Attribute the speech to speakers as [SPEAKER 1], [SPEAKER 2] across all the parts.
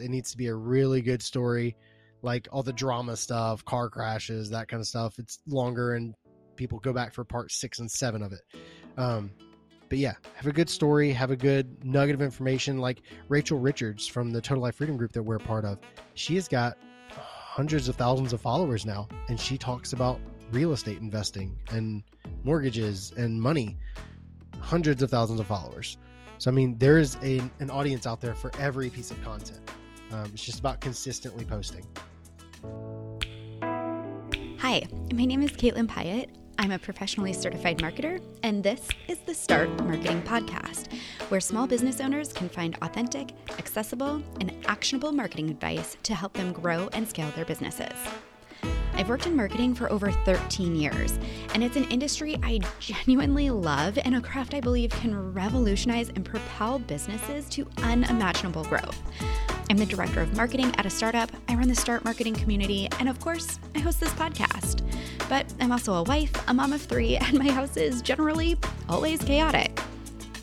[SPEAKER 1] It needs to be a really good story, like all the drama stuff, car crashes, that kind of stuff. It's longer, and people go back for part six and seven of it. Um, but yeah, have a good story, have a good nugget of information. Like Rachel Richards from the Total Life Freedom Group that we're a part of, she has got hundreds of thousands of followers now, and she talks about real estate investing and mortgages and money. Hundreds of thousands of followers. So I mean, there is a, an audience out there for every piece of content. Um, it's just about consistently posting.
[SPEAKER 2] Hi, my name is Caitlin Pyatt. I'm a professionally certified marketer, and this is the Start Marketing Podcast, where small business owners can find authentic, accessible, and actionable marketing advice to help them grow and scale their businesses. I've worked in marketing for over 13 years, and it's an industry I genuinely love and a craft I believe can revolutionize and propel businesses to unimaginable growth. I'm the director of marketing at a startup, I run the Start Marketing community, and of course, I host this podcast. But I'm also a wife, a mom of three, and my house is generally always chaotic.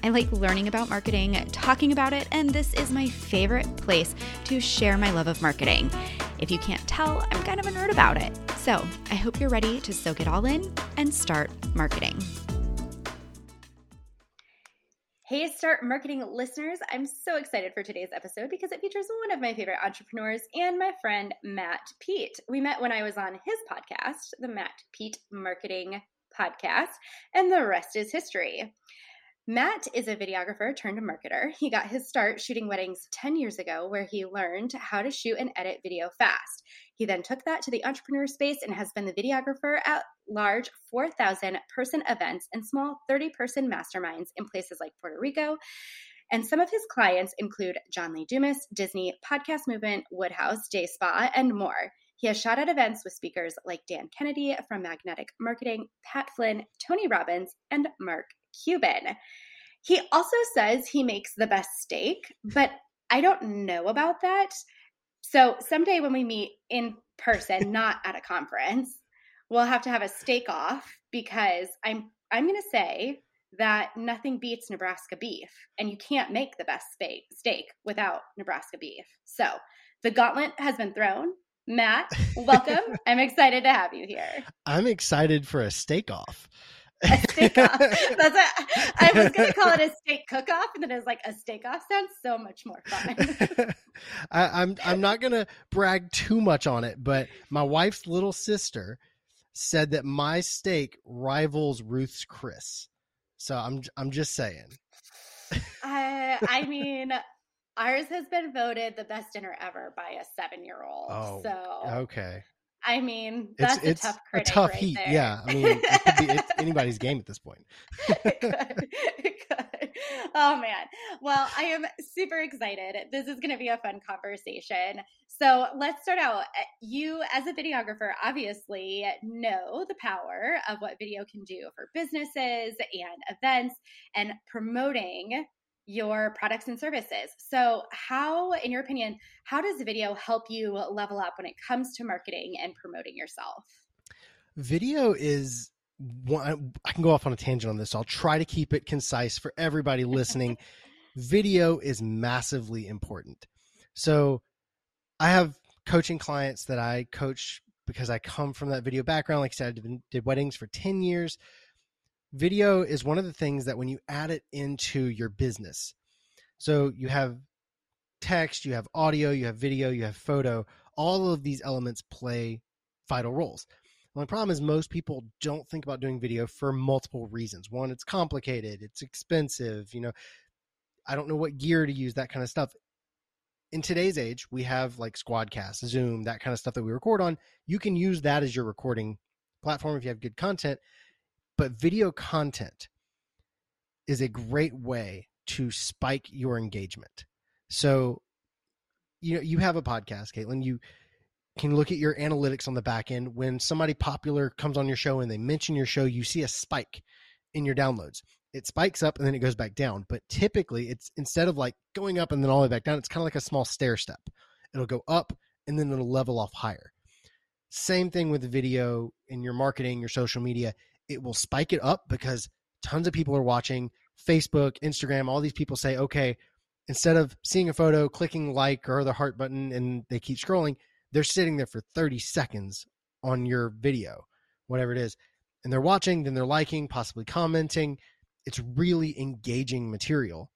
[SPEAKER 2] I like learning about marketing, talking about it, and this is my favorite place to share my love of marketing. If you can't tell, I'm kind of a nerd about it. So I hope you're ready to soak it all in and start marketing. Hey, Start Marketing listeners. I'm so excited for today's episode because it features one of my favorite entrepreneurs and my friend, Matt Pete. We met when I was on his podcast, the Matt Pete Marketing Podcast, and the rest is history. Matt is a videographer turned marketer. He got his start shooting weddings 10 years ago, where he learned how to shoot and edit video fast. He then took that to the entrepreneur space and has been the videographer at large 4,000 person events and small 30 person masterminds in places like Puerto Rico. And some of his clients include John Lee Dumas, Disney, Podcast Movement, Woodhouse, Day Spa, and more. He has shot at events with speakers like Dan Kennedy from Magnetic Marketing, Pat Flynn, Tony Robbins, and Mark Cuban. He also says he makes the best steak, but I don't know about that. So someday when we meet in person, not at a conference, we'll have to have a steak off because I'm I'm going to say that nothing beats Nebraska beef, and you can't make the best steak without Nebraska beef. So the gauntlet has been thrown. Matt, welcome. I'm excited to have you here.
[SPEAKER 1] I'm excited for a steak off
[SPEAKER 2] a steak off. That's a, I was going to call it a steak cook off, and then it was like a steak off sounds so much more fun.
[SPEAKER 1] I, I'm I'm not going to brag too much on it, but my wife's little sister said that my steak rivals Ruth's Chris. So I'm I'm just saying.
[SPEAKER 2] I I mean, ours has been voted the best dinner ever by a seven year old. Oh, so
[SPEAKER 1] okay.
[SPEAKER 2] I mean, that's it's, a it's tough.
[SPEAKER 1] A tough
[SPEAKER 2] right
[SPEAKER 1] heat,
[SPEAKER 2] there.
[SPEAKER 1] yeah. I mean, it could be anybody's game at this point.
[SPEAKER 2] it could. It could. Oh man. Well, I am super excited. This is going to be a fun conversation. So let's start out. Uh, you, as a videographer, obviously know the power of what video can do for businesses and events and promoting your products and services. So, how, in your opinion, how does video help you level up when it comes to marketing and promoting yourself?
[SPEAKER 1] Video is one, I can go off on a tangent on this. I'll try to keep it concise for everybody listening. video is massively important. So, I have coaching clients that I coach because I come from that video background. Like I said, I did weddings for 10 years video is one of the things that when you add it into your business, so you have text, you have audio, you have video, you have photo, all of these elements play vital roles. The problem is most people don't think about doing video for multiple reasons. One, it's complicated, it's expensive, you know, I don't know what gear to use, that kind of stuff. In today's age, we have like Squadcast, Zoom, that kind of stuff that we record on. You can use that as your recording platform if you have good content. But video content is a great way to spike your engagement. So, you know, you have a podcast, Caitlin. You can look at your analytics on the back end. When somebody popular comes on your show and they mention your show, you see a spike in your downloads. It spikes up and then it goes back down. But typically, it's instead of like going up and then all the way back down, it's kind of like a small stair step. It'll go up and then it'll level off higher. Same thing with video in your marketing, your social media it will spike it up because tons of people are watching Facebook, Instagram, all these people say, okay, instead of seeing a photo, clicking like or the heart button, and they keep scrolling, they're sitting there for 30 seconds on your video, whatever it is. And they're watching, then they're liking, possibly commenting. It's really engaging material.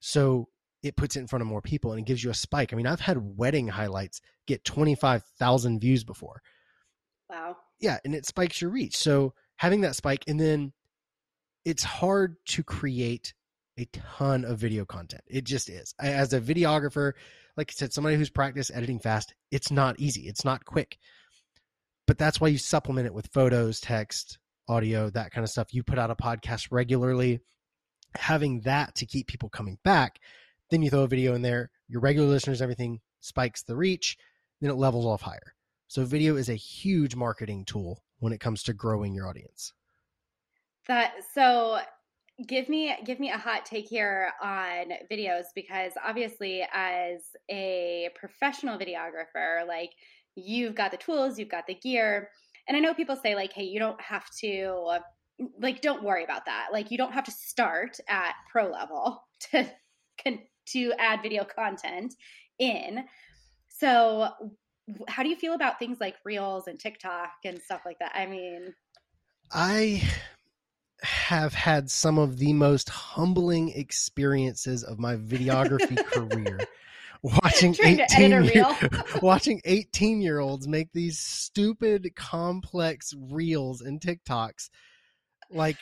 [SPEAKER 1] So it puts it in front of more people and it gives you a spike. I mean, I've had wedding highlights get 25,000 views before.
[SPEAKER 2] Wow.
[SPEAKER 1] Yeah, and it spikes your reach. So having that spike and then it's hard to create a ton of video content. It just is. As a videographer, like I said, somebody who's practiced editing fast, it's not easy. It's not quick. But that's why you supplement it with photos, text, audio, that kind of stuff. You put out a podcast regularly, having that to keep people coming back. Then you throw a video in there, your regular listeners, everything spikes the reach, then it levels off higher. So video is a huge marketing tool when it comes to growing your audience.
[SPEAKER 2] That so give me give me a hot take here on videos because obviously as a professional videographer like you've got the tools you've got the gear and i know people say like hey you don't have to like don't worry about that like you don't have to start at pro level to to add video content in so how do you feel about things like reels and tiktok and stuff like that? I mean
[SPEAKER 1] i have had some of the most humbling experiences of my videography career. Watching 18 year, watching 18 year olds make these stupid complex reels and TikToks. Like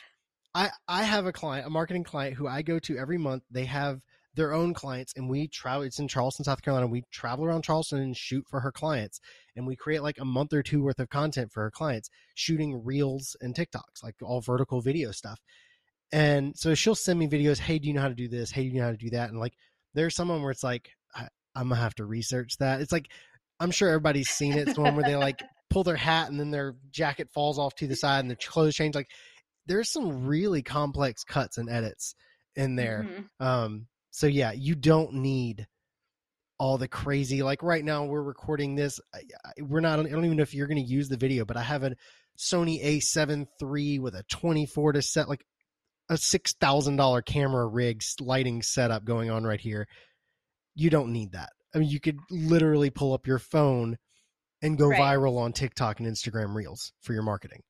[SPEAKER 1] I I have a client a marketing client who I go to every month. They have their own clients and we travel it's in Charleston South Carolina we travel around Charleston and shoot for her clients and we create like a month or two worth of content for her clients shooting reels and TikToks like all vertical video stuff. And so she'll send me videos hey do you know how to do this? Hey do you know how to do that? And like there's someone where it's like I, I'm gonna have to research that. It's like I'm sure everybody's seen it it's one where they like pull their hat and then their jacket falls off to the side and their clothes change like there's some really complex cuts and edits in there. Mm-hmm. um so yeah, you don't need all the crazy like right now we're recording this we're not i don't even know if you're going to use the video but i have a sony a7 III with a 24 to set like a $6000 camera rig lighting setup going on right here. You don't need that. I mean you could literally pull up your phone and go right. viral on tiktok and instagram reels for your marketing.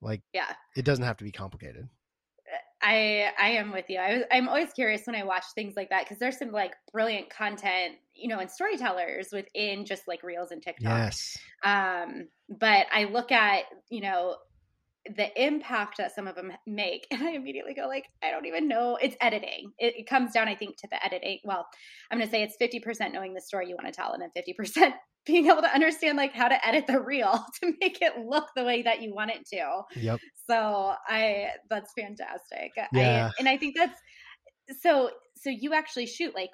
[SPEAKER 1] Like
[SPEAKER 2] yeah.
[SPEAKER 1] it doesn't have to be complicated
[SPEAKER 2] I I am with you. I I'm always curious when I watch things like that because there's some like brilliant content, you know, and storytellers within just like reels and TikTok.
[SPEAKER 1] Yes.
[SPEAKER 2] Um, but I look at you know the impact that some of them make and i immediately go like i don't even know it's editing it, it comes down i think to the editing well i'm going to say it's 50% knowing the story you want to tell and then 50% being able to understand like how to edit the reel to make it look the way that you want it to.
[SPEAKER 1] Yep.
[SPEAKER 2] So i that's fantastic. Yeah. I, and i think that's so so you actually shoot like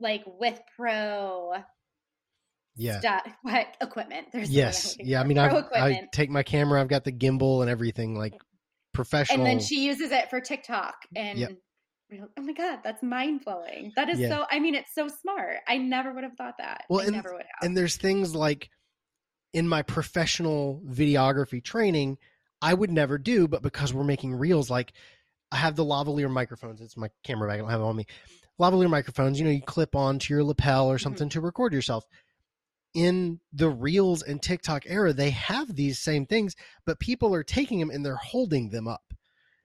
[SPEAKER 2] like with pro
[SPEAKER 1] yeah.
[SPEAKER 2] stuff, what equipment?
[SPEAKER 1] There's yes. Yeah i mean I, I take my camera i've got the gimbal and everything like professional
[SPEAKER 2] and then she uses it for tiktok and yep. Oh my god that's mind-blowing that is yeah. so i mean it's so smart i never would have thought that
[SPEAKER 1] well
[SPEAKER 2] I
[SPEAKER 1] and,
[SPEAKER 2] never would have.
[SPEAKER 1] and there's things like in my professional videography training i would never do but because we're making reels like i have the lavalier microphones it's my camera bag i don't have it on me lavalier microphones you know you clip on to your lapel or mm-hmm. something mm-hmm. to record yourself in the reels and TikTok era, they have these same things, but people are taking them and they're holding them up.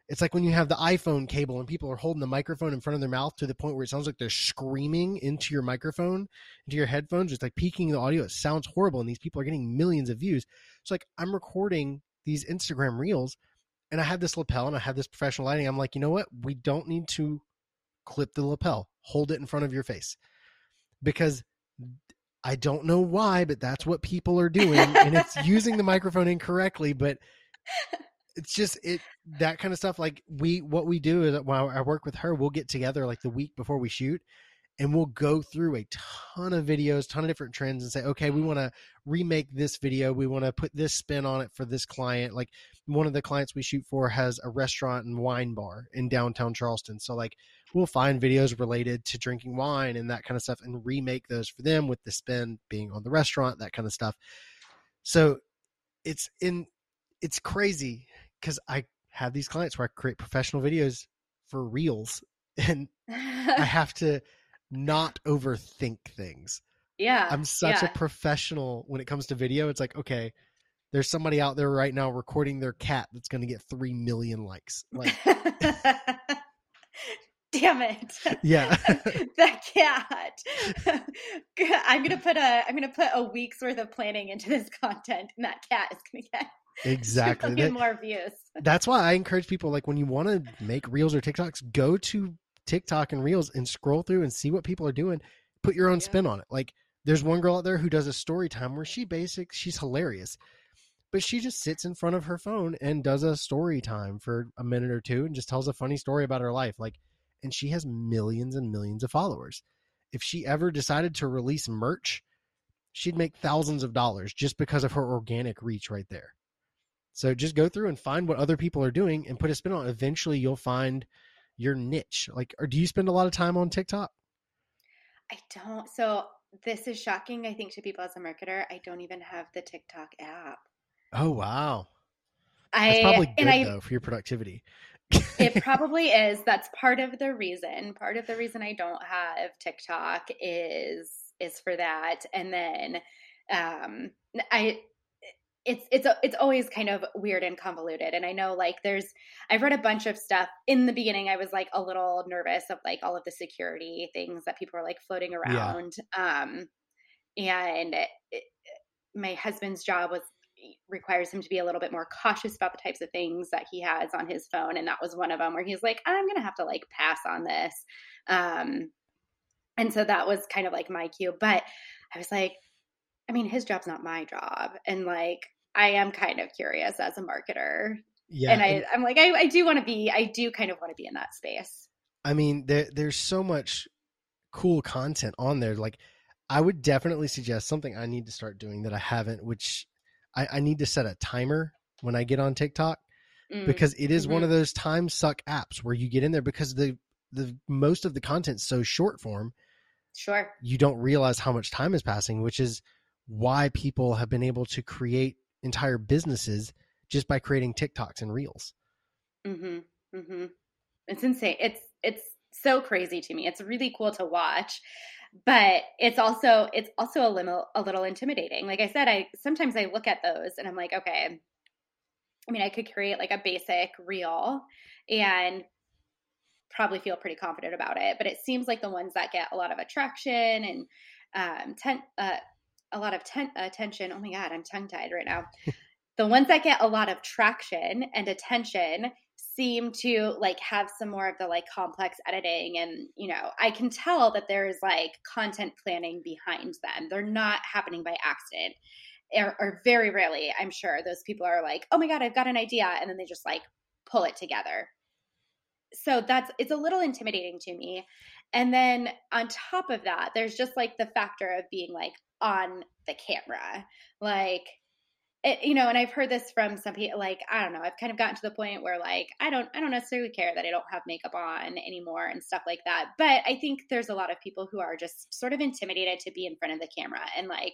[SPEAKER 1] It's like when you have the iPhone cable and people are holding the microphone in front of their mouth to the point where it sounds like they're screaming into your microphone, into your headphones, just like peaking the audio. It sounds horrible, and these people are getting millions of views. So, like, I'm recording these Instagram reels, and I have this lapel and I have this professional lighting. I'm like, you know what? We don't need to clip the lapel, hold it in front of your face because I don't know why, but that's what people are doing, and it's using the microphone incorrectly. But it's just it that kind of stuff. Like we, what we do is uh, while I work with her, we'll get together like the week before we shoot, and we'll go through a ton of videos, ton of different trends, and say, okay, we mm-hmm. want to remake this video. We want to put this spin on it for this client. Like one of the clients we shoot for has a restaurant and wine bar in downtown Charleston. So like we'll find videos related to drinking wine and that kind of stuff and remake those for them with the spin being on the restaurant, that kind of stuff. So it's in it's crazy because I have these clients where I create professional videos for reels and I have to not overthink things.
[SPEAKER 2] yeah.
[SPEAKER 1] I'm such
[SPEAKER 2] yeah.
[SPEAKER 1] a professional when it comes to video. It's like, okay, there's somebody out there right now recording their cat that's going to get 3 million likes. Like,
[SPEAKER 2] Damn it.
[SPEAKER 1] yeah.
[SPEAKER 2] that cat. I'm gonna put a I'm gonna put a week's worth of planning into this content, and that cat is gonna get
[SPEAKER 1] exactly. That-
[SPEAKER 2] more views.
[SPEAKER 1] that's why I encourage people like when you want to make reels or TikToks, go to TikTok and reels and scroll through and see what people are doing. Put your own
[SPEAKER 2] Yeah.
[SPEAKER 1] spin on it. Like there's one girl out there who does a story time where she basic she's hilarious. But she just sits in front of her phone and does a story time for a minute or two and just tells a funny story about her life. Like and she has millions and millions of followers. If she ever decided to release merch, she'd make thousands of dollars just because of her organic reach right there. So just go through and find what other people are doing and put a spin on it. Eventually you'll find your niche. Like or do you spend a lot of time on TikTok?
[SPEAKER 2] I don't. So this is shocking. I think to people as a marketer, I don't even have the TikTok app.
[SPEAKER 1] Oh wow.
[SPEAKER 2] I
[SPEAKER 1] That's probably good
[SPEAKER 2] and I
[SPEAKER 1] though for your productivity.
[SPEAKER 2] it probably is. That's part of the reason. Part of the reason I don't have TikTok is is for that. And then um I it's it's it's always kind of weird and convoluted and i know like there's i've read a bunch of stuff. In the beginning i was like a little nervous of like all of the security things that people are like floating around um and it, my husband's job was requires him to be a little bit more cautious about the types of things that he has on his phone and that was one of them where he's like i'm gonna have to like pass on this um and so that was kind of like my cue but i was like i mean his job's not my job and like i am kind of curious as a marketer
[SPEAKER 1] yeah.
[SPEAKER 2] and i i'm like i, I do want to be i do kind of want to be in that space
[SPEAKER 1] I mean, there there's so much cool content on there. Like, I would definitely suggest something I need to start doing that I haven't, which I, I need to set a timer when I get on TikTok
[SPEAKER 2] Mm,
[SPEAKER 1] because it is one
[SPEAKER 2] mhm.
[SPEAKER 1] of those time suck apps where you get in there because the the most of the content's so short form,
[SPEAKER 2] sure
[SPEAKER 1] you don't realize how much time is passing, which is why people have been able to create entire businesses just by creating TikToks and reels.
[SPEAKER 2] hmm hmm It's insane. It's it's so crazy to me. It's really cool to watch, but it's also it's also a little a little intimidating. Like I said, I sometimes I look at those and I'm like, okay. I mean, I could create like a basic reel and probably feel pretty confident about it, but it seems like the ones that get a lot of attraction and um, ten, uh, a lot of ten- attention. Oh my god, I'm tongue tied right now. the ones that get a lot of traction and attention seem to like have some more of the like complex editing and you know i can tell that there is like content planning behind them they're not happening by accident or, or very rarely i'm sure those people are like oh my god i've got an idea and then they just like pull it together so that's it's a little intimidating to me and then on top of that there's just like the factor of being like on the camera. Like it, you know and i've heard this from some people like i don't know i've kind of gotten to the point where like i don't i don't necessarily care that i don't have makeup on anymore and stuff like that but i think there's a lot of people who are just sort of intimidated to be in front of the camera and like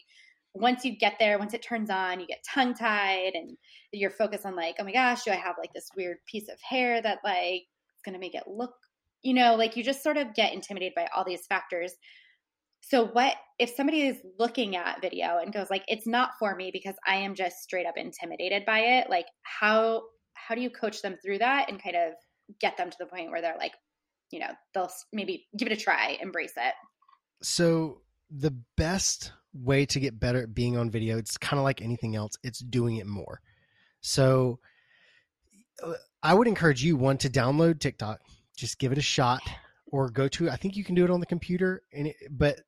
[SPEAKER 2] once you get there once it turns on you get tongue tied and you're focused on like oh my gosh do i have like this weird piece of hair that like is to make it look you know like you just sort of get intimidated by all these factors so what if somebody is looking at video and goes like it's not for me because I am just straight up intimidated by it like how how do you coach them through that and kind of get them to the point where they're like you know they'll maybe give it a try embrace it?
[SPEAKER 1] So the best way to get better at being on video, it's kind of like anything else, it's doing it more. So uh, I would encourage you one to download TikTok, just give it a shot or go to I think you can do it on the computer and it, but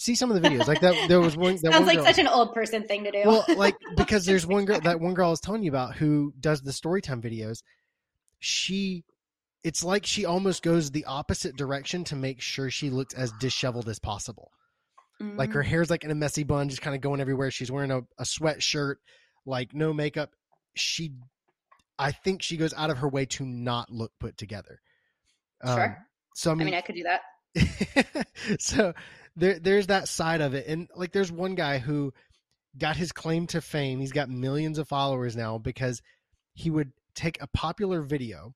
[SPEAKER 1] see some of the videos. Like that there was one that
[SPEAKER 2] sounds
[SPEAKER 1] one
[SPEAKER 2] like
[SPEAKER 1] girl,
[SPEAKER 2] such an old person thing to do.
[SPEAKER 1] Well like because there's one girl that one girl I was telling you about who does the story time videos. She it's like she almost goes the opposite direction to make sure she looks as disheveled as possible. Like her
[SPEAKER 2] Mm,
[SPEAKER 1] hair's like in a messy bun just kind of going everywhere. She's wearing a, a sweatshirt like no makeup. She i think she goes out of her way to not look put together. Um,
[SPEAKER 2] sure.
[SPEAKER 1] so i
[SPEAKER 2] I
[SPEAKER 1] mean,
[SPEAKER 2] mean I could do that.
[SPEAKER 1] so there there's that side of it. And like there's one guy who got his claim to fame. He's got millions of followers now because he would take a popular video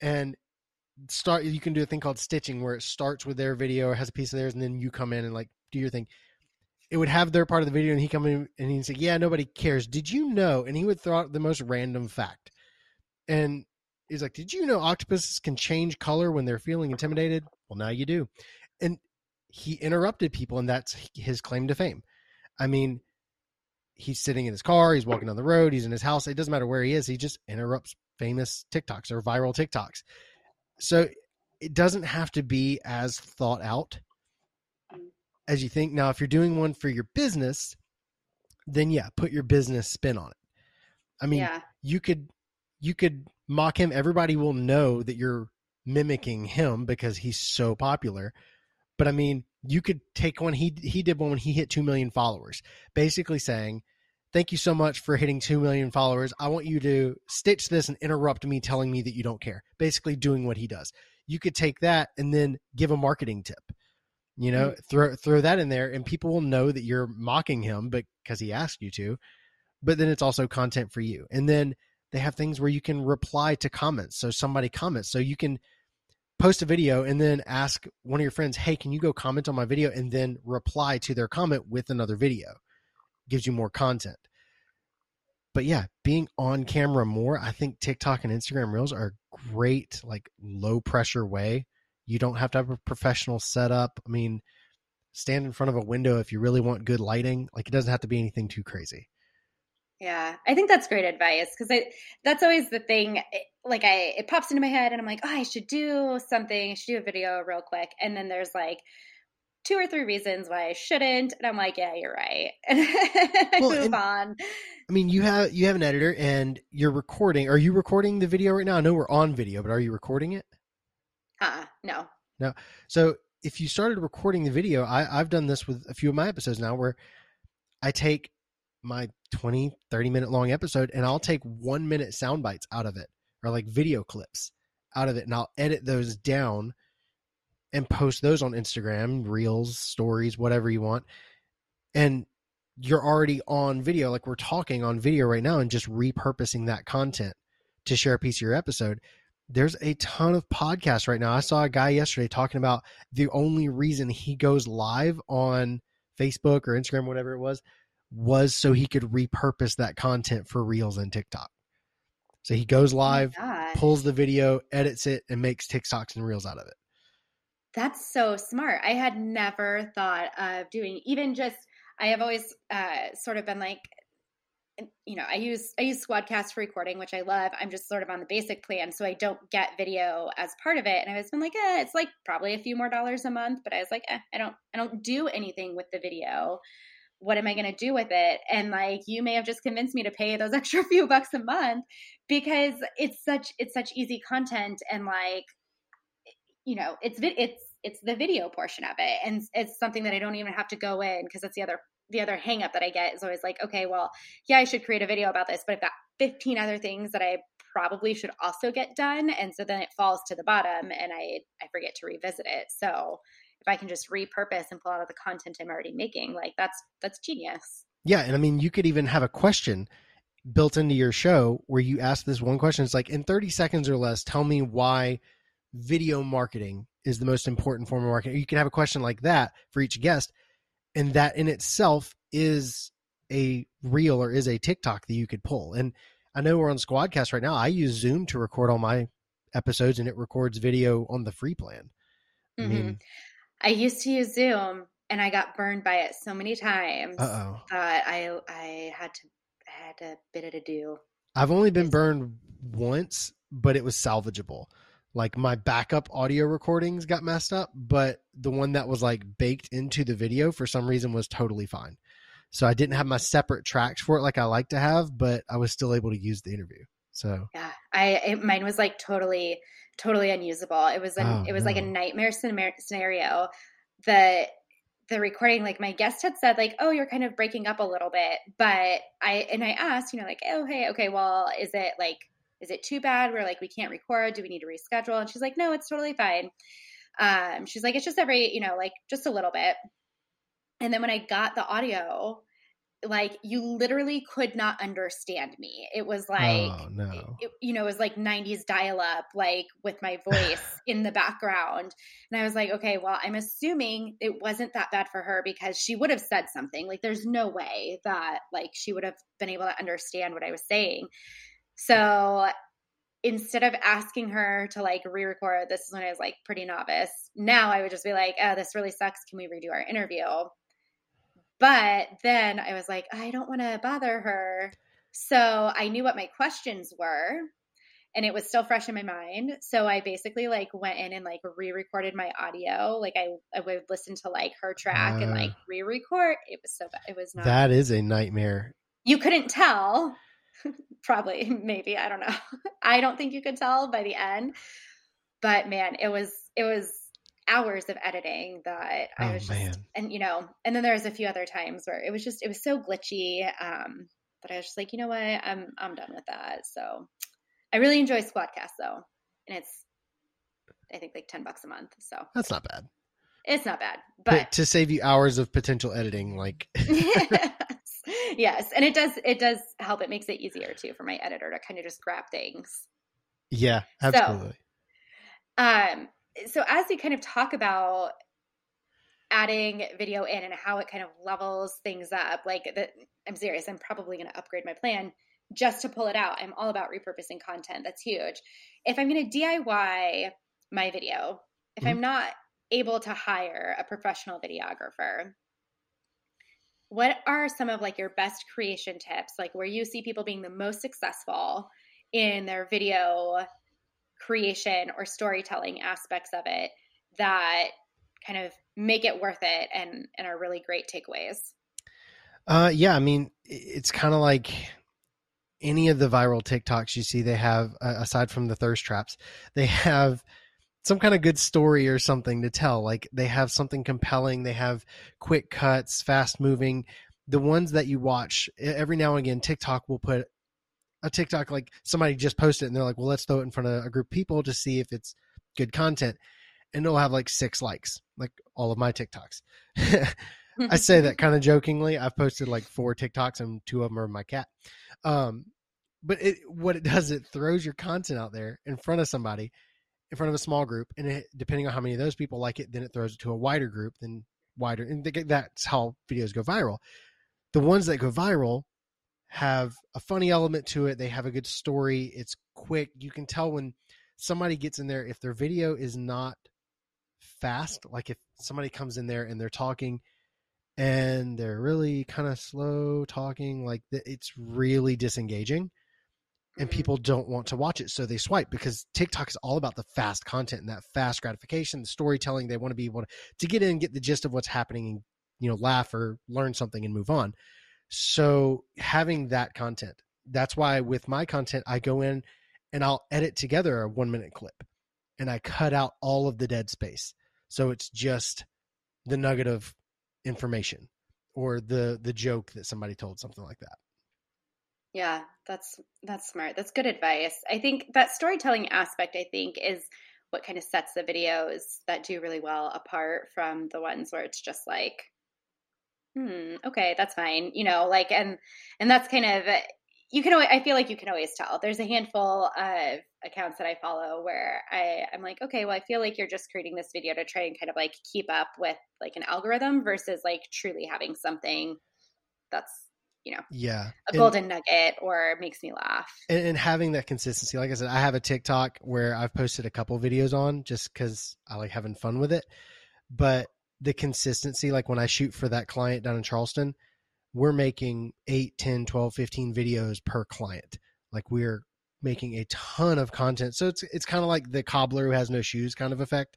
[SPEAKER 1] and start you can do a thing called stitching where it starts with their video or has a piece of theirs and then you come in and like do your thing. It would have their part of the video and he come in and he'd say yeah nobody cares. Did you know? And he would throw out the most random fact. And he's like did you know octopuses can change color when they're feeling intimidated? Well now you do. And he interrupted people and that's his claim to fame i mean he's sitting in his car he's walking down the road he's in his house it doesn't matter where he is he just interrupts famous tiktoks or viral tiktoks so it doesn't have to be as thought out as you think. Now, if you're doing one for your business, then yeah, put your business spin on it. I mean, yeah. you could you could mock him. Everybody will know that you're mimicking him because he's so popular. But I mean, you could take one he he did one when he hit 2 million followers, basically saying, "Thank you so much for hitting 2 million followers. I want you to stitch this and interrupt me telling me that you don't care." Basically doing what he does. You could take that and then give a marketing tip you know mm-hmm. throw throw that in there and people will know that you're mocking him because he asked you to but then it's also content for you and then they have things where you can reply to comments so somebody comments so you can post a video and then ask one of your friends hey can you go comment on my video and then reply to their comment with another video gives you more content but yeah being on camera more i think tiktok and instagram reels are great like low pressure way you don't have to have a professional setup. I mean, stand in front of a window if you really want good lighting. Like it doesn't have to be anything too crazy.
[SPEAKER 2] Yeah, I think that's great advice because I that's always the thing. like I, it pops into my head, and I'm like, oh, I should do something. I should do a video real quick, and then there's like two or three reasons why I shouldn't, and I'm like, yeah, you're right, and I well, move and, on.
[SPEAKER 1] I mean, you have you have an editor, and you're recording. Are you recording the video right now? I know we're on video, but are you recording it?
[SPEAKER 2] Uh, no.
[SPEAKER 1] No. So if you started recording the video, I, I've done this with a few of my episodes now where I take my 20, 30 minute long episode and I'll take one minute sound bites out of it or like video clips out of it and I'll edit those down and post those on Instagram, reels, stories, whatever you want. And you're already on video, like we're talking on video right now, and just repurposing that content to share a piece of your episode there's a ton of podcasts right now. I saw a guy yesterday talking about the only reason he goes live on Facebook or Instagram, whatever it was, was so he could repurpose that content for Reels and TikTok. So he goes oh live, oh pulls the video, edits it, and makes TikToks and Reels out of it.
[SPEAKER 2] That's so smart. I had never thought of doing even just. I have always uh, sort of been like, you know, I use I use Squadcast for recording, which I love. I'm just sort of on the basic plan, so I don't get video as part of it. And I was been like, eh, it's like probably a few more dollars a month, but I was like, eh, I don't I don't do anything with the video. What am I going to do with it? And like, you may have just convinced me to pay those extra few bucks a month because it's such it's such easy content and like, you know, it's it's it's the video portion of it, and it's something that I don't even have to go in because that's the other the other hangup that I get is always like, okay, well, yeah, I should create a video about this, but I've got 15 other things that I probably should also get done. And so then it falls to the bottom and I, I forget to revisit it. So if I can just repurpose and pull out of the content I'm already making, like that's, that's genius.
[SPEAKER 1] Yeah. And I mean, you could even have a question built into your show where you ask this one question. It's like in 30 seconds or less, tell me why video marketing is the most important form of marketing. You can have a question like that for each guest and that in itself is a reel or is a TikTok that you could pull. And I know we're on Squadcast right now. I use Zoom to record all my episodes, and it records video on the free plan.
[SPEAKER 2] I mm-hmm. mean, I used to use Zoom, and I got burned by it so many times uh-oh. that I I had to I had a bit of a do.
[SPEAKER 1] I've only been burned once, but it was salvageable like my backup audio recordings got messed up, but the one that was like baked into the video for some reason was totally fine. So I didn't have my separate tracks for it like I like to have, but I was still able to use the interview. So
[SPEAKER 2] yeah, I it, mine was like totally totally unusable. It was an, oh, it was no. like a nightmare scenario. The the recording, like my guest had said, like, oh, you're kind of breaking up a little bit, but I and I asked, you know, like, oh, hey, okay, well, is it like is it too bad? We're like, we can't record. Do we need to reschedule? And she's like, no, it's totally fine. Um, she's like, it's just every, you know, like just a little bit. And then when I got the audio, like you literally could not understand me. It was like,
[SPEAKER 1] oh no,
[SPEAKER 2] it, you know, it was like 90s dial up, like with my voice in the background. And I was like, okay, well, I'm assuming it wasn't that bad for her because she would have said something. Like, there's no way that like she would have been able to understand what I was saying. So instead of asking her to like re-record, this is when I was like pretty novice. Now I would just be like, oh, this really sucks. Can we redo our interview? But then I was like, I don't want to bother her. So I knew what my questions were and it was still fresh in my mind. So I basically like went in and like re-recorded my audio. Like I, I would listen to like her track uh, and like ah. re-record. It was so bad. It was not.
[SPEAKER 1] That is a nightmare.
[SPEAKER 2] You couldn't tell. Probably, maybe I don't know. I don't think you could tell by the end. But man, it was it was hours of editing that oh, I was just, man. and you know, and then there was a few other times where it was just, it was so glitchy. Um, but I was just like, you know what, I'm, I'm done with that. So I really enjoy Squadcast though. And it's, I think like 10 bucks a month. So
[SPEAKER 1] that's not bad.
[SPEAKER 2] It's not bad, but
[SPEAKER 1] to save you hours of potential editing, like
[SPEAKER 2] yes. yes. And it does, it does help. It makes it easier too for my editor to kind of just grab things.
[SPEAKER 1] Yeah, absolutely.
[SPEAKER 2] So, um, so as we kind of talk about adding video in and how it kind of levels things up, like that, I'm serious. I'm probably going to upgrade my plan just to pull it out. I'm all about repurposing content. That's huge. If I'm going to DIY my video, if mm-hmm. I'm not able to hire a professional videographer, what are some of like your best creation tips, like where you see people being the most successful in their video creation or storytelling aspects of it that kind of make it worth it and and are really great takeaways.
[SPEAKER 1] Uh yeah i mean it's kind of like any of the viral tiktoks you see they have uh, aside from the thirst traps they have some kind of good story or something to tell. Like they have something compelling they have quick cuts fast moving. The ones that you watch every now and again tiktok will put a TikTok like somebody just posted it and they're like, well, let's throw it in front of a group of people to see if it's good content. And it'll have like six likes, like all of my TikToks. I say that kind of jokingly. I've posted like four TikToks and two of them are my cat. Um, but it, what it does, it throws your content out there in front of somebody, in front of a small group. And it, depending on how many of those people like it, then it throws it to a wider group, then wider. And that's how videos go viral. The ones that go viral have a funny element to it. They have a good story. It's quick. You can tell when somebody gets in there if their video is not fast, like if somebody comes in there and they're talking and they're really kind of slow talking, like it's really disengaging and mm-hmm. people don't want to watch it so they swipe because tiktok is all about the fast content and that fast gratification the storytelling they want to be able to, to get in and get the gist of what's happening and you know laugh or learn something and move on so having that content, that's why with my content, I go in and I'll edit together a one minute clip and I cut out all of the dead space. So it's just the nugget of information or the the joke that somebody told, something like that.
[SPEAKER 2] Yeah, that's that's smart. That's good advice. I think that storytelling aspect I think is what kind of sets the videos that do really well apart from the ones where it's just like hmm, okay, that's fine. You know, like, and, and that's kind of, you can always, I feel like you can always tell. There's a handful of accounts that I follow where I, I'm like, okay, well, I feel like you're just creating this video to try and kind of like keep up with like an algorithm versus like truly having something that's you know
[SPEAKER 1] yeah
[SPEAKER 2] a golden and, nugget or makes me laugh
[SPEAKER 1] and, and, having that consistency like i said i have a tiktok where i've posted a couple videos on just because i like having fun with it but the consistency like when i shoot for that client down in charleston we're making 8 10 12 15 videos per client. Like we're making a ton of content. So it's it's kind of like the cobbler who has no shoes kind of effect.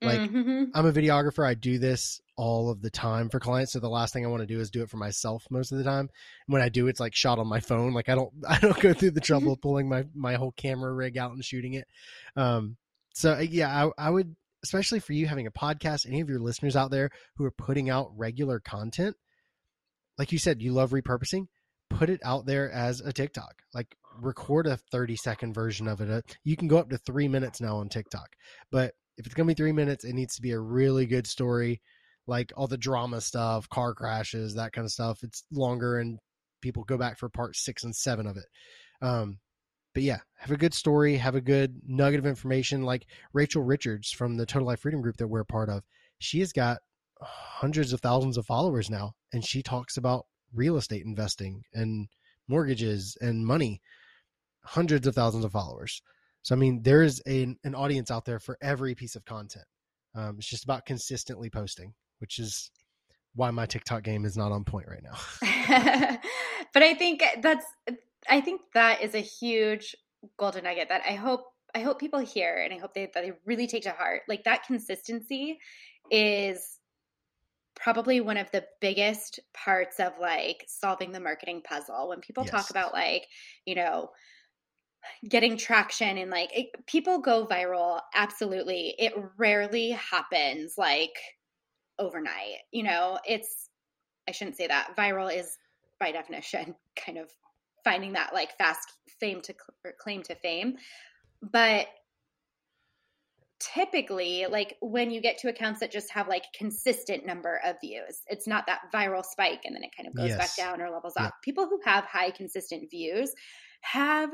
[SPEAKER 1] Like mm-hmm. i'm a videographer. I do this all of the time for clients. So the last thing i want to do is do it for myself most of the time. When i do it's like shot on my phone. Like i don't i don't go through the trouble of pulling my my whole camera rig out and shooting it. Um so yeah I, I would especially for you having a podcast, any of your listeners out there who are putting out regular content, like you said, you love repurposing, put it out there as a TikTok. Like record a 30 second version of it. You can go up to three minutes now on TikTok. But if it's going to be three minutes, it needs to be a really good story. like all the drama stuff, car crashes, that kind of stuff. It's longer and people go back for part six and seven of it. Um, but yeah, have a good story, have a good nugget of information. Like Rachel Richards from the Total Life Freedom Group that we're a part of, she has got hundreds of thousands of followers now, and she talks about real estate investing and mortgages and money. Hundreds of thousands of followers. So I mean, there is a, an audience out there for every piece of content. Um, it's just about consistently posting, which is why my TikTok game is not on point right now.
[SPEAKER 2] but I think that's I think that is a huge golden nugget that I hope I hope people hear and I hope they that they really take to heart. Like that consistency is probably one of the biggest parts of like solving the marketing puzzle. When people yes. talk about like, you know, getting traction and like it, people go viral, absolutely. It rarely happens like overnight. You know, it's I shouldn't say that. Viral is by definition kind of finding that like fast fame to claim to fame. But typically like when you get to accounts that just have like consistent number of views it's not that viral spike and then it kind of goes yes. back down or levels up people who have high consistent views have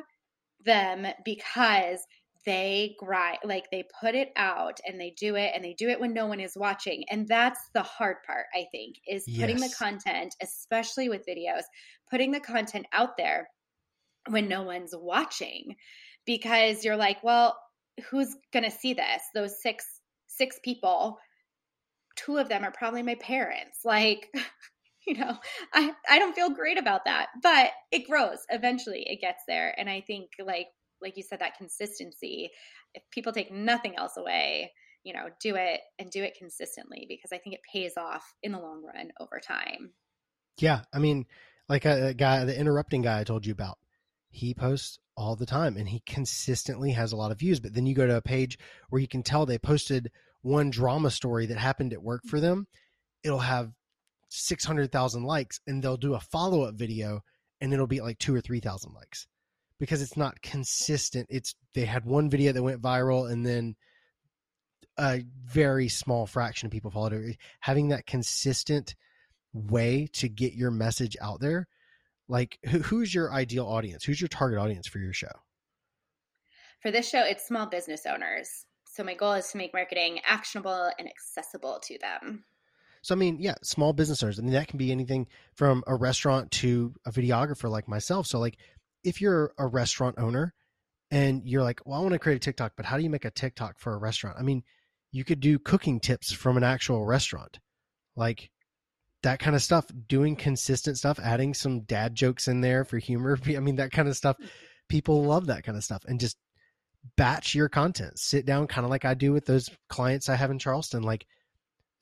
[SPEAKER 2] them because they grind like they put it out and they do it and they do it when no one is watching and that's the hard part i think is putting yes. the content especially with videos putting the content out there when no one's watching because you're like well who's going to see this? Those six six people two of them are probably my parents. Like you know i i don't feel great about that but it grows. Eventually it gets there and i think like like you said that consistency. If people take nothing else away you know do it and do it consistently because i think it pays off in the long run over time.
[SPEAKER 1] Yeah i mean like a, a guy the interrupting guy i told you about he posts all the time and he consistently has a lot of views but then you go to a page where you can tell they posted one drama story that happened at work for them it'll have 600,000 likes and they'll do a follow-up video and it'll be like 2 or 3,000 likes because it's not consistent. It's they had one video that went viral and then a very small fraction of people followed it. Having that consistent way to get your message out there like who's your ideal audience? Who's your target audience for your show?
[SPEAKER 2] For this show it's small business owners. So my goal is to make marketing actionable and accessible to them.
[SPEAKER 1] So i mean yeah small business owners. I mean that can be anything from a restaurant to a videographer like myself. So like if you're a restaurant owner and you're like well i want to create a tiktok but how do you make a tiktok for a restaurant i mean you could do cooking tips from an actual restaurant like that kind of stuff, doing consistent stuff, adding some dad jokes in there for humor. I mean, that kind of stuff. People love that kind of stuff and just batch your content. Sit down, kind of like I do with those clients I have in Charleston. Like,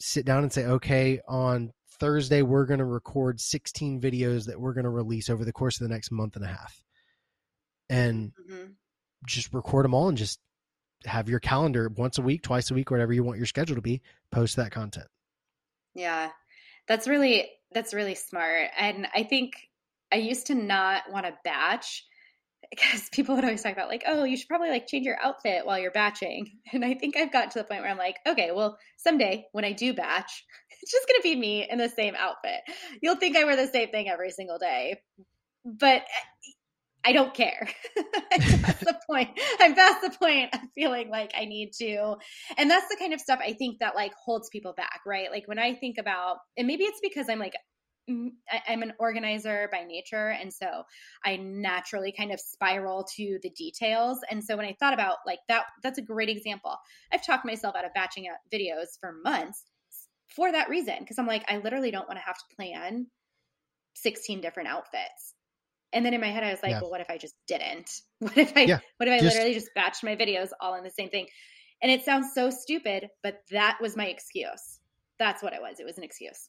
[SPEAKER 1] sit down and say, okay, on Thursday, we're going to record 16 videos that we're going to release over the course of the next month and a half. And mm-hmm. just record them all and just have your calendar once a week, twice a week, whatever you want your schedule to be, post that content.
[SPEAKER 2] Yeah that's really that's really smart and i think i used to not want to batch because people would always talk about like oh you should probably like change your outfit while you're batching and i think i've got to the point where i'm like okay well someday when i do batch it's just going to be me in the same outfit you'll think i wear the same thing every single day but I don't care. that's the point. I'm past the point of feeling like I need to. And that's the kind of stuff I think that like holds people back, right? Like when I think about, and maybe it's because I'm like, I'm an organizer by nature. And so I naturally kind of spiral to the details. And so when I thought about like that, that's a great example. I've talked myself out of batching out videos for months for that reason. Cause I'm like, I literally don't want to have to plan 16 different outfits and then in my head, I was like, yeah. well, what if I just didn't? What if I, yeah, what if I just, literally just batched my videos all in the same thing? And it sounds so stupid, but that was my excuse. That's what it was. It was an excuse.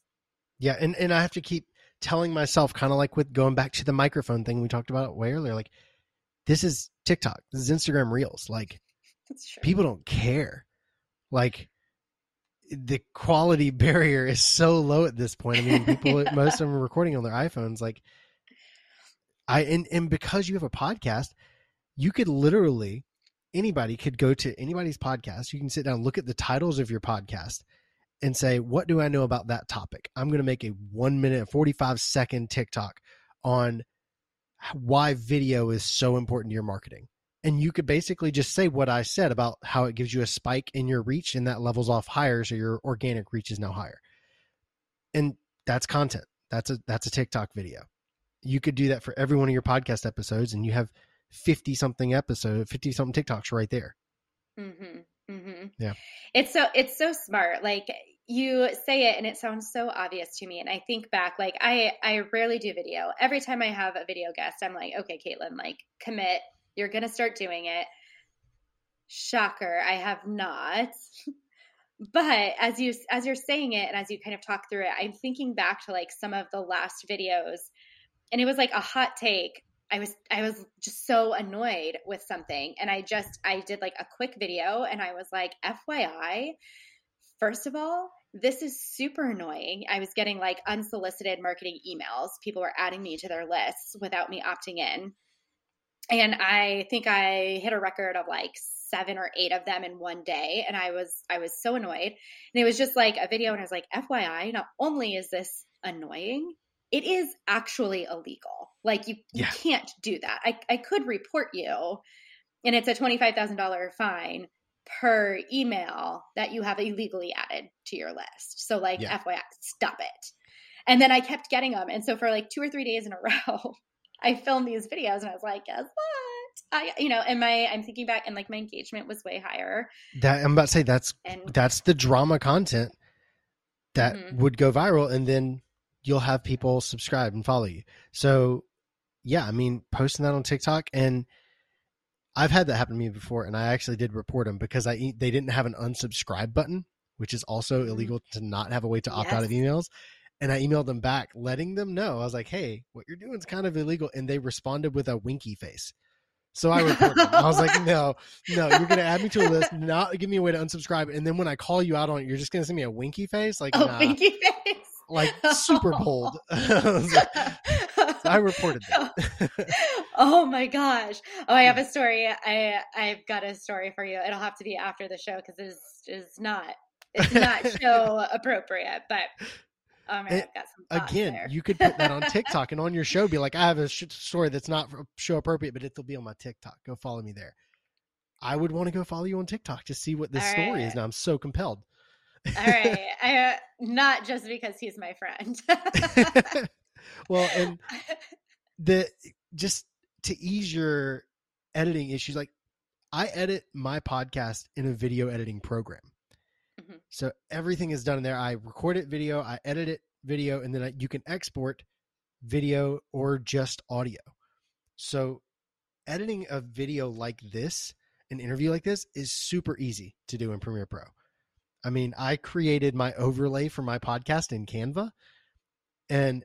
[SPEAKER 1] Yeah. And, and I have to keep telling myself, kind of like with going back to the microphone thing we talked about way earlier, like, this is TikTok, this is Instagram Reels. Like, people don't care. Like, the quality barrier is so low at this point. I mean, people, yeah. most of them are recording on their iPhones. Like, I and, and because you have a podcast, you could literally anybody could go to anybody's podcast. You can sit down, look at the titles of your podcast, and say, what do I know about that topic? I'm going to make a one minute, 45 second TikTok on why video is so important to your marketing. And you could basically just say what I said about how it gives you a spike in your reach and that levels off higher. So your organic reach is now higher. And that's content. That's a, that's a TikTok video. You could do that for every one of your podcast episodes and you have 50 something episode, 50 something TikToks right there.
[SPEAKER 2] Mm-hmm. Mm-hmm.
[SPEAKER 1] Yeah.
[SPEAKER 2] It's so, it's so smart. Like you say it and it sounds so obvious to me. And I think back, like I, I rarely do video. Every time I have a video guest, I'm like, okay, Caitlin, like commit, you're going to start doing it. Shocker. I have not. but as you as you're saying it and as you kind of talk through it i'm thinking back to like some of the last videos and it was like a hot take. I was i was just so annoyed with something. And i just i did like a quick video and i was like fyi first of all this is super annoying. I was getting like unsolicited marketing emails. People were adding me to their lists without me opting in. And i think i hit a record of like seven or eight of them in one day. And i was i was so annoyed. And it was just like a video and i was like fyi not only is this annoying it is actually illegal like you,
[SPEAKER 1] Yeah.
[SPEAKER 2] you can't do that I, I could report you and it's a $25000 fine per email that you have illegally added to your list so like
[SPEAKER 1] Yeah.
[SPEAKER 2] fyi stop it and then i kept getting them and so for like two or three days in a row i filmed these videos and i was like guess what I, you know, and my, I'm thinking back and like my engagement was way higher.
[SPEAKER 1] That I'm about to say that's
[SPEAKER 2] And
[SPEAKER 1] that's the drama content that
[SPEAKER 2] Mhm.
[SPEAKER 1] would go viral and then you'll have people subscribe and follow you. So yeah, I mean posting that on TikTok and I've had that happen to me before and I actually did report them because I they didn't have an unsubscribe button, which is also
[SPEAKER 2] Mhm.
[SPEAKER 1] illegal to not have a way to opt out of emails. And I emailed them back letting them know. I was like, "Hey, what you're doing is kind of illegal." And they responded with a winky face. So I reported them. I was like, "No, no, you're going to add me to a list, not give me a way to unsubscribe, and then when I call you out on it, you're just going to send me a winky face, like,
[SPEAKER 2] oh,
[SPEAKER 1] nah,
[SPEAKER 2] pinky face.
[SPEAKER 1] Like super bold." I like- I reported that.
[SPEAKER 2] oh my gosh. Oh, I have a story. I I've got a story for you. It'll have to be after the show because it's is not it's not show appropriate. But oh man, I've got some
[SPEAKER 1] Again,
[SPEAKER 2] there.
[SPEAKER 1] you could put that on TikTok and on your show, be like, "I have a sh- story that's not show appropriate, but it'll be on my TikTok. Go follow me there." I would want to go follow you on TikTok to see what this
[SPEAKER 2] All
[SPEAKER 1] story is. Now I'm so compelled.
[SPEAKER 2] All right. I, uh, not just because he's my friend.
[SPEAKER 1] well, and the just to ease your editing issues, like I edit my podcast in a video editing program.
[SPEAKER 2] Mhm.
[SPEAKER 1] So everything is done in there. I record it video, I edit it video, and then I, you can export video or just audio. So editing a video like this, an interview like this, is super easy to do in Premiere Pro. I mean, I created my overlay for my podcast in Canva, and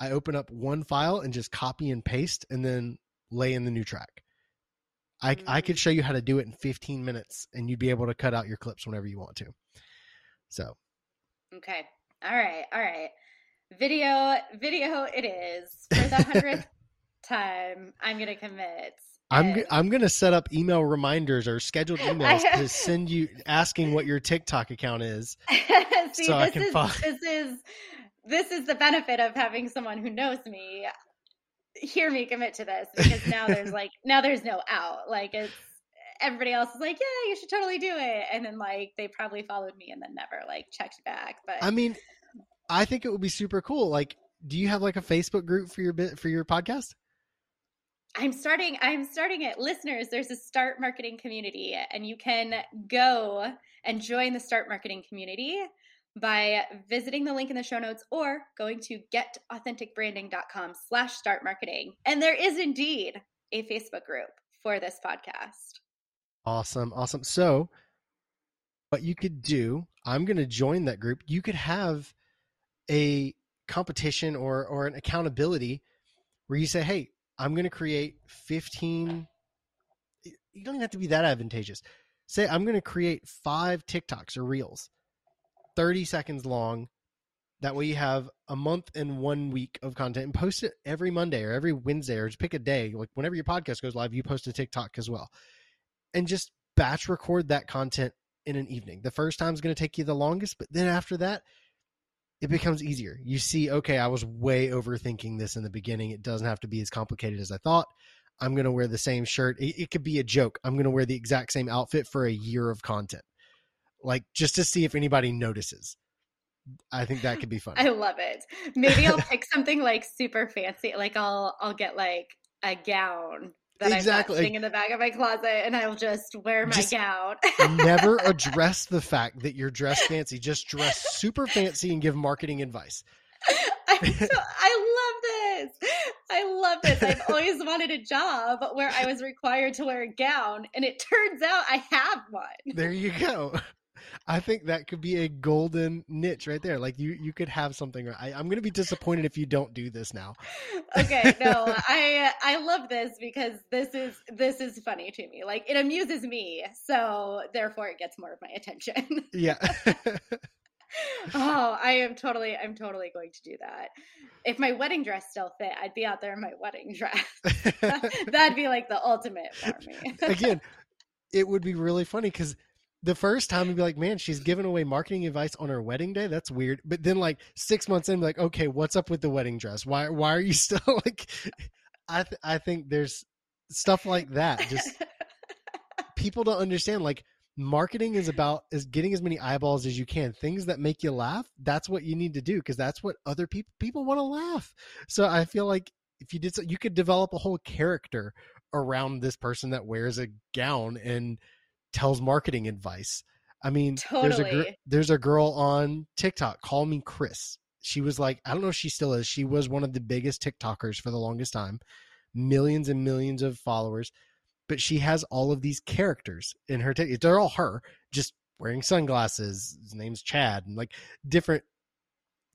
[SPEAKER 1] I open up one file and just copy and paste, and then lay in the new track. I I could mm. show you how to do it in 15 minutes, and you'd be able to cut out your clips whenever you want to. So
[SPEAKER 2] Okay. All right. All right. Video, video it is. For the hundredth time, I'm going to commit.
[SPEAKER 1] I'm I'm gonna set up email reminders or scheduled emails to send you asking what your TikTok account is.
[SPEAKER 2] See,
[SPEAKER 1] so I
[SPEAKER 2] this
[SPEAKER 1] can
[SPEAKER 2] is
[SPEAKER 1] follow-
[SPEAKER 2] this is this is the benefit of having someone who knows me hear me commit to this because now there's like now there's no out. Like it's everybody else is like, yeah, you should totally do it, and then like they probably followed me and then never like checked back. But
[SPEAKER 1] I mean, I think it would be super cool. Like, do you have like a Facebook group for your bit for your podcast?
[SPEAKER 2] I'm starting I'm starting it. Listeners, there's a Start Marketing community and you can go and join the Start Marketing community by visiting the link in the show notes or going to getauthenticbranding.com slash start marketing. And there is indeed a Facebook group for this podcast.
[SPEAKER 1] Awesome, awesome. So, what you could do, I'm going to join that group. You could have a competition or or an accountability where you say, "Hey, I'm going to create 15." You don't even have to be that advantageous. Say, I'm going to create five TikToks or Reels, 30 seconds long. That way, you have a month and one week of content, and post it every Monday or every Wednesday, or just pick a day. Like whenever your podcast goes live, you post a TikTok as well and just batch record that content in an evening. The first time is going to take you the longest, but then after that, it becomes easier. You see, okay, I was way overthinking this in the beginning. It doesn't have to be as complicated as I thought. I'm going to wear the same shirt. It, it could be a joke. I'm going to wear the exact same outfit for a year of content, like just to see if anybody notices. I think that could be fun.
[SPEAKER 2] I love it. Maybe I'll pick something like super fancy. Like I'll I'll get like a gown that exactly. I'm sitting in the back of my closet, and I'll just wear my just gown.
[SPEAKER 1] never address the fact that you're dressed fancy. Just dress super fancy and give marketing advice.
[SPEAKER 2] So, I love this. I love this. I've always wanted a job where I was required to wear a gown, and it turns out I have one.
[SPEAKER 1] There you go. I think that could be a golden niche right there. Like you, you could have something. I, I'm going to be disappointed if you don't do this now.
[SPEAKER 2] okay, no, I I love this because this is this is funny to me. Like it amuses me, so therefore it gets more of my attention.
[SPEAKER 1] yeah.
[SPEAKER 2] oh, I am totally, I'm totally going to do that. If my wedding dress still fit, I'd be out there in my wedding dress. That'd be like the ultimate for me.
[SPEAKER 1] Again, it would be really funny because the first time you'd be like, man, she's giving away marketing advice on her wedding day. That's weird. But then like six months in, be like, okay, what's up with the wedding dress? Why why are you still like? I th- I think there's stuff like that. Just people don't understand. Like marketing is about is getting as many eyeballs as you can. Things that make you laugh. That's what you need to do because that's what other people people want to laugh. So I feel like if you did so, you could develop a whole character around this person that wears a gown and tells marketing advice. I mean, totally. there's a gr- there's a girl on TikTok, Kallmekris. She was like, I don't know if she still is. She was one of the biggest TikTokers for the longest time, millions and millions of followers. But she has all of these characters in her. T- they're all her, just wearing sunglasses. His name's Chad, and like different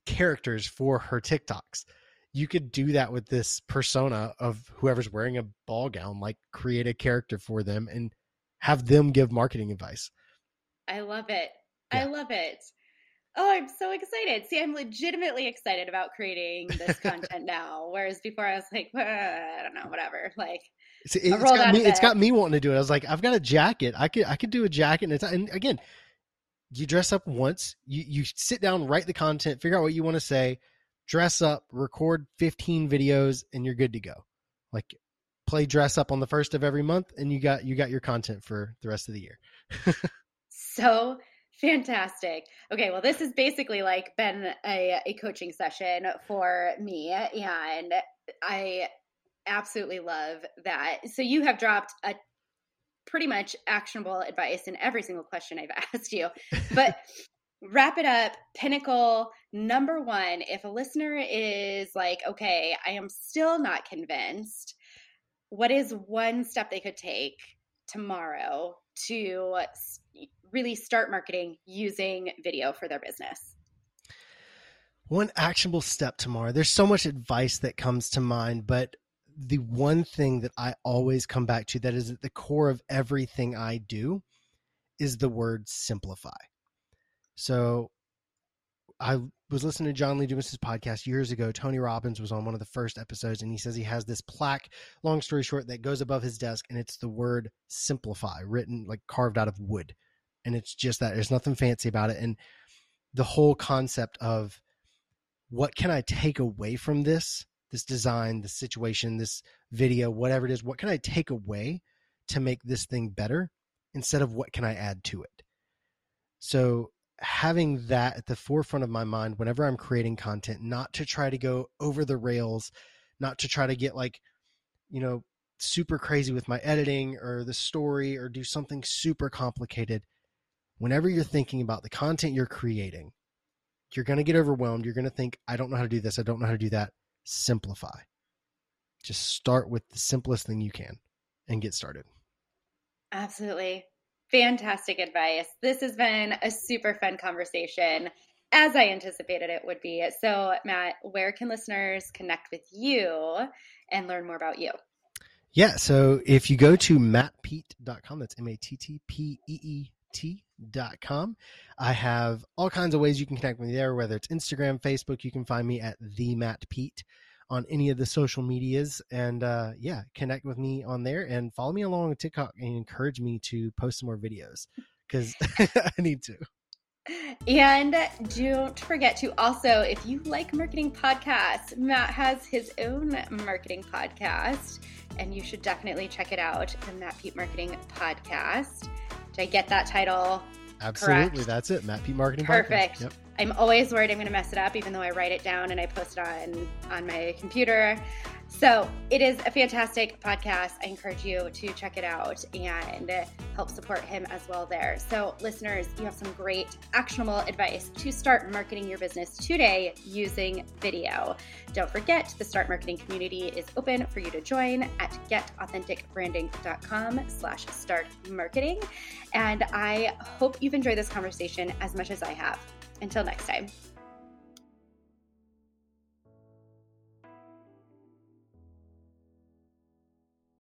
[SPEAKER 1] characters for her TikToks. You could do that with this persona of whoever's wearing a ball gown, like create a character for them and have them give marketing advice.
[SPEAKER 2] I love it. Yeah. I love it. Oh, I'm so excited. See, I'm legitimately excited about creating this content now. Whereas before I was like, I don't know, whatever. Like,
[SPEAKER 1] See, it's got me. It's got me wanting to do it. I was like, I've got a jacket. I could. I could do a jacket. And, it's, and again, you dress up once. You you sit down, write the content, figure out what you want to say, dress up, record 15 videos, and you're good to go. Like play dress up on the first of every month and you got you got your content for the rest of the year.
[SPEAKER 2] So fantastic. Okay well this has basically like been a, a coaching session for me and i absolutely love that. So you have dropped a pretty much actionable advice in every single question i've asked you. But wrap it up. Pinnacle number one if a listener is like okay i am still not convinced what is one step they could take tomorrow to really start marketing using video for their business?
[SPEAKER 1] One actionable step tomorrow. There's so much advice that comes to mind, but the one thing that I always come back to that is at the core of everything I do is the word simplify. So I was listening to John Lee Dumas's podcast years ago. Tony Robbins was on one of the first episodes, and he says he has this plaque, long story short, that goes above his desk, and it's the word simplify written like carved out of wood. And it's just that there's nothing fancy about it. And the whole concept of what can I take away from this, this design, this situation, this video, whatever it is, what can I take away to make this thing better instead of what can I add to it? So having that at the forefront of my mind whenever I'm creating content, not to try to go over the rails, not to try to get like, you know, super crazy with my editing or the story or do something super complicated. Whenever you're thinking about the content you're creating, you're going to get overwhelmed. You're going to think, I don't know how to do this. I don't know how to do that. Simplify. Just start with the simplest thing you can and get started.
[SPEAKER 2] Absolutely. Fantastic advice. This has been a super fun conversation, as I anticipated it would be. So, Matt, where can listeners connect with you and learn more about you?
[SPEAKER 1] Yeah. So, if you go to mattpeet.com, that's M A T T P E E T.com, I have all kinds of ways you can connect with me there, whether it's Instagram, Facebook. You can find me at the Matt Peet on any of the social medias and uh, yeah connect with me on there and follow me along on tiktok and encourage me to post some more videos because I need to.
[SPEAKER 2] And don't forget to also, if you like marketing podcasts, Matt has his own marketing podcast, and you should definitely check it out the Matt Peet Marketing Podcast. Did I get that title?
[SPEAKER 1] Absolutely.
[SPEAKER 2] Correct.
[SPEAKER 1] That's it. Matt Peet Marketing
[SPEAKER 2] Perfect.
[SPEAKER 1] Podcast. Yep.
[SPEAKER 2] I'm always worried I'm going to mess it up, even though I write it down and I post it on on my computer. So it is a fantastic podcast. I encourage you to check it out and help support him as well there. So, listeners, you have some great actionable advice to start marketing your business today using video. Don't forget, the Start Marketing community is open for you to join at getauthenticbranding.com slash start marketing. And I hope you've enjoyed this conversation as much as I have. Until next time.